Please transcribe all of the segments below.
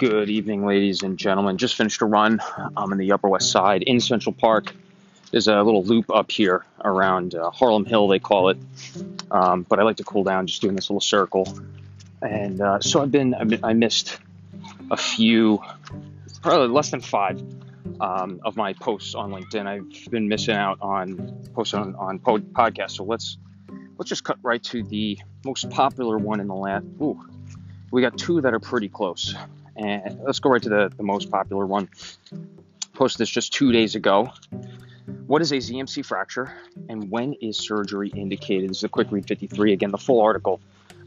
Good evening, ladies and gentlemen. Just finished a run. I'm in the Upper West Side in Central Park. There's a little loop up here around uh, Harlem Hill, they call it. Um, but I like to cool down just doing this little circle. And uh, so I've been, I've been, I missed a few, probably less than five um, of my posts on LinkedIn. I've been missing out on posts on, on pod- podcasts. So let's let's just cut right to the most popular one in the last. Ooh, we got two that are pretty close. And let's go right to the, the most popular one. Posted this just two days ago. What is a ZMC fracture and when is surgery indicated? This is a quick read 53. Again, the full article.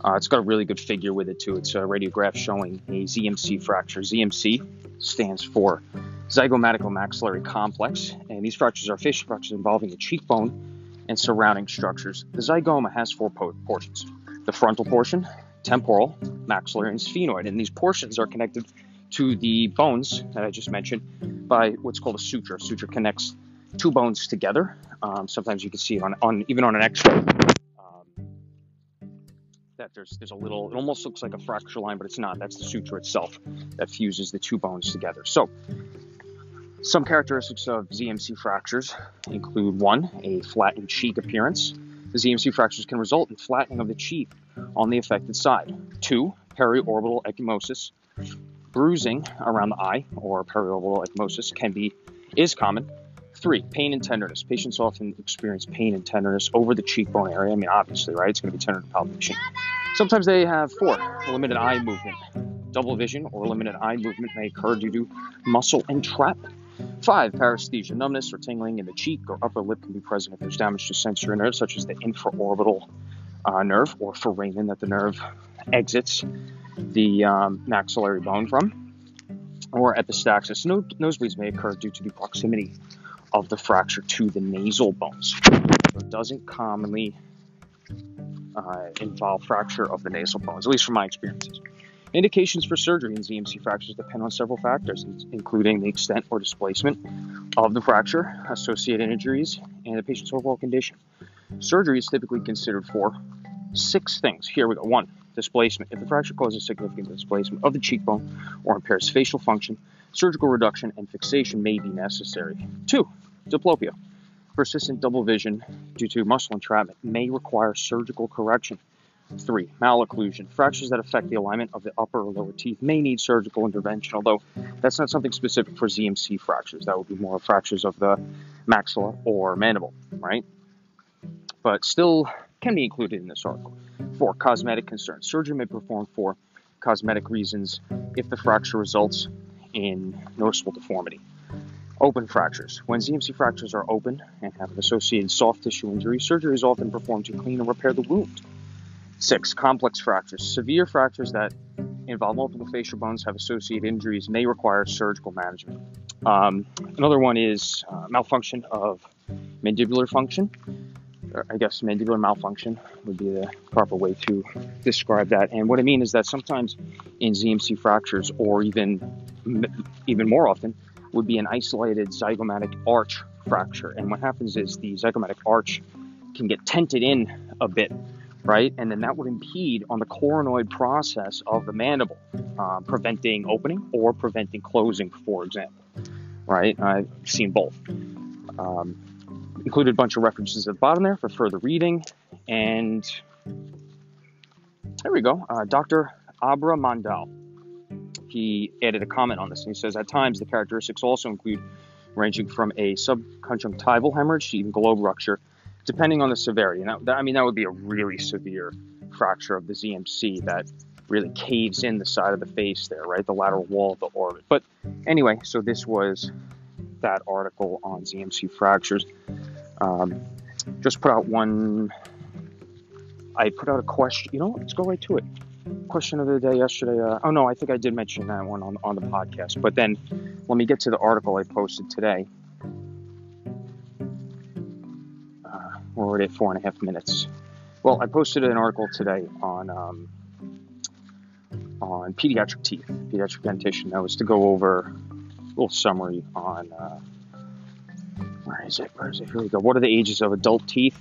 Uh, it's got a really good figure with it too. It's a radiograph showing a ZMC fracture. ZMC stands for zygomaticomaxillary complex, and these fractures are facial fractures involving the cheekbone and surrounding structures. The zygoma has four portions: the frontal portion, temporal, maxillary, and sphenoid. And these portions are connected to the bones that I just mentioned by what's called a suture. A suture connects two bones together. Um, sometimes you can see it on, on even on an X-ray um, that there's there's a little. It almost looks like a fracture line, but it's not. That's the suture itself that fuses the two bones together. So. Some characteristics of ZMC fractures include one, a flattened cheek appearance. The ZMC fractures can result in flattening of the cheek on the affected side. Two, periorbital ecchymosis. Bruising around the eye or periorbital ecchymosis can be is common. Three, pain and tenderness. Patients often experience pain and tenderness over the cheekbone area. I mean, obviously, right? It's going to be tender to palpation. Sometimes they have four, limited eye movement. Double vision or limited eye movement may occur due to muscle entrapment. Five, paresthesia, numbness or tingling in the cheek or upper lip can be present if there's damage to sensory nerves, such as the infraorbital uh, nerve or foramen that the nerve exits the um, maxillary bone from, or epistaxis. No, nosebleeds may occur due to the proximity of the fracture to the nasal bones. it doesn't commonly uh, involve fracture of the nasal bones, at least from my experiences. Indications for surgery in ZMC fractures depend on several factors, including the extent or displacement of the fracture, associated injuries, and the patient's overall condition. Surgery is typically considered for six things. Here we go. One, displacement. If the fracture causes significant displacement of the cheekbone or impairs facial function, surgical reduction and fixation may be necessary. Two, diplopia. Persistent double vision due to muscle entrapment may require surgical correction. Three, malocclusion. Fractures that affect the alignment of the upper or lower teeth may need surgical intervention, although that's not something specific for ZMC fractures. That would be more fractures of the maxilla or mandible, right? But still can be included in this article. Four, cosmetic concerns. Surgery may perform for cosmetic reasons if the fracture results in noticeable deformity. Open fractures. When ZMC fractures are open and have associated soft tissue injury, surgery is often performed to clean and repair the wound. Six, complex fractures. Severe fractures that involve multiple facial bones have associated injuries may require surgical management. Um, another one is uh, malfunction of mandibular function. Or I guess mandibular malfunction would be the proper way to describe that. And what I mean is that sometimes in ZMC fractures, or even even more often, would be an isolated zygomatic arch fracture. And what happens is the zygomatic arch can get tented in a bit right? And then that would impede on the coronoid process of the mandible, uh, preventing opening or preventing closing, for example, right? I've seen both. Um, included a bunch of references at the bottom there for further reading. And there we go. Uh, Dr. Abra Mandal. He added a comment on this and he says, at times the characteristics also include ranging from a subconjunctival hemorrhage to even globe rupture depending on the severity. And that, that, I mean, that would be a really severe fracture of the ZMC that really caves in the side of the face there, right? The lateral wall of the orbit. But anyway, so this was that article on ZMC fractures. Um, just put out one. I put out a question. You know, let's go right to it. Question of the day yesterday. Uh, oh no, I think I did mention that one on on the podcast. But then, let me get to the article I posted today. We're already at four and a half minutes. Well, I posted an article today on um, on pediatric teeth, pediatric dentition. That was to go over a little summary on uh, where is it? Where is it? Here we go. What are the ages of adult teeth,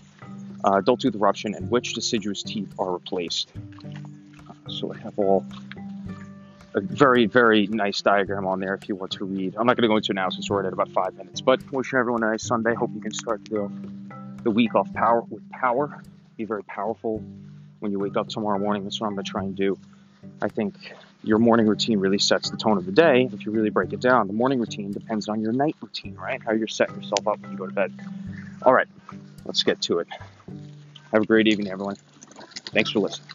uh, adult tooth eruption, and which deciduous teeth are replaced? So I have all a very, very nice diagram on there if you want to read. I'm not going to go into it now since we're at about five minutes, but wishing everyone a nice Sunday. Hope you can start the, the week off power with power. Be very powerful when you wake up tomorrow morning. That's what I'm going to try and do. I think your morning routine really sets the tone of the day. If you really break it down, the morning routine depends on your night routine, right? How you're setting yourself up when you go to bed. All right, let's get to it. Have a great evening, everyone. Thanks for listening.